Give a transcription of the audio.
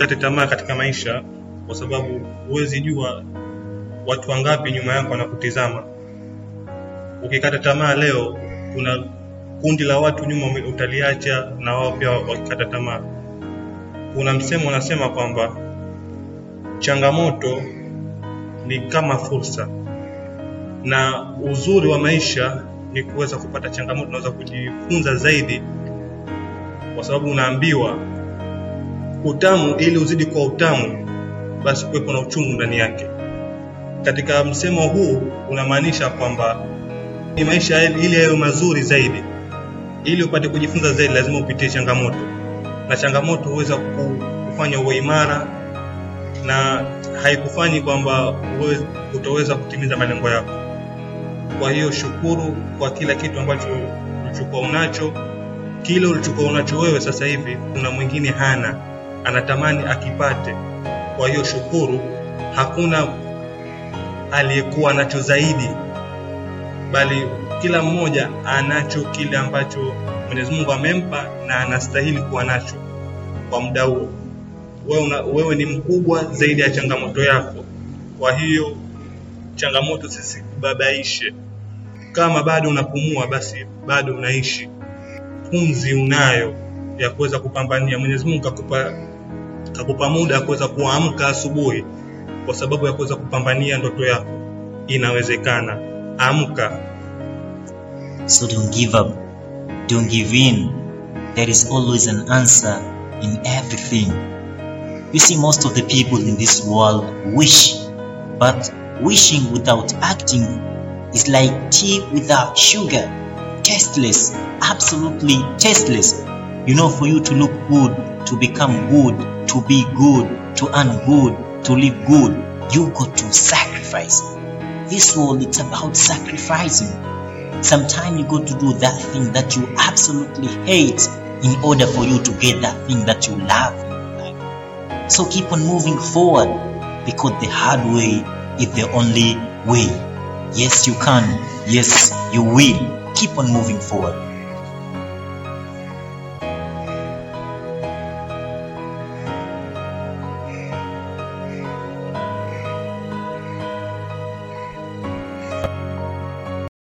Kate tamaa katika maisha, kwa sababu huwezi jua watu wangapi nyuma yako wanakutizama. Ukikata tamaa leo, kuna kundi la watu nyuma utaliacha na wao pia wakikata tamaa. Kuna msemo unasema kwamba changamoto ni kama fursa, na uzuri wa maisha ni kuweza kupata changamoto, unaweza kujifunza zaidi, kwa sababu unaambiwa utamu ili uzidi kwa utamu, basi kuwepo na uchungu ndani yake. Katika msemo huu unamaanisha kwamba ni maisha ili yawe mazuri zaidi, ili upate kujifunza zaidi, lazima upitie changamoto, na changamoto huweza kufanya uwe imara na haikufanyi kwamba utaweza kutimiza malengo yako. Kwa hiyo shukuru kwa kila kitu ambacho ulichokuwa unacho. Kile ulichokuwa unacho wewe sasa hivi, kuna mwingine hana, anatamani akipate. Kwa hiyo shukuru, hakuna aliyekuwa nacho zaidi, bali kila mmoja anacho kile ambacho Mwenyezi Mungu amempa na anastahili kuwa nacho kwa muda huo. Wewe, una, wewe ni mkubwa zaidi ya changamoto yako. Kwa hiyo changamoto zisikubabaishe. Kama bado unapumua, basi bado unaishi, pumzi unayo ya kuweza kupambania. Mwenyezi Mungu kakupa, kakupa muda ya kuweza kuamka asubuhi kwa sababu ya kuweza kupambania ndoto yako. Inawezekana, amka. So don't give up. Don't give in. There is always an answer in everything. You see, most of the people in this world wish, but wishing without acting is like tea without sugar. Tasteless, absolutely tasteless. You know, for you to look good, to become good, to be good, to earn good, to live good, you got to sacrifice. This world, it's about sacrificing. Sometimes you got to do that thing that you absolutely hate in order for you to get that thing that you love. So keep on moving forward because the hard way is the only way. Yes, you can. Yes, you will. Keep on moving forward.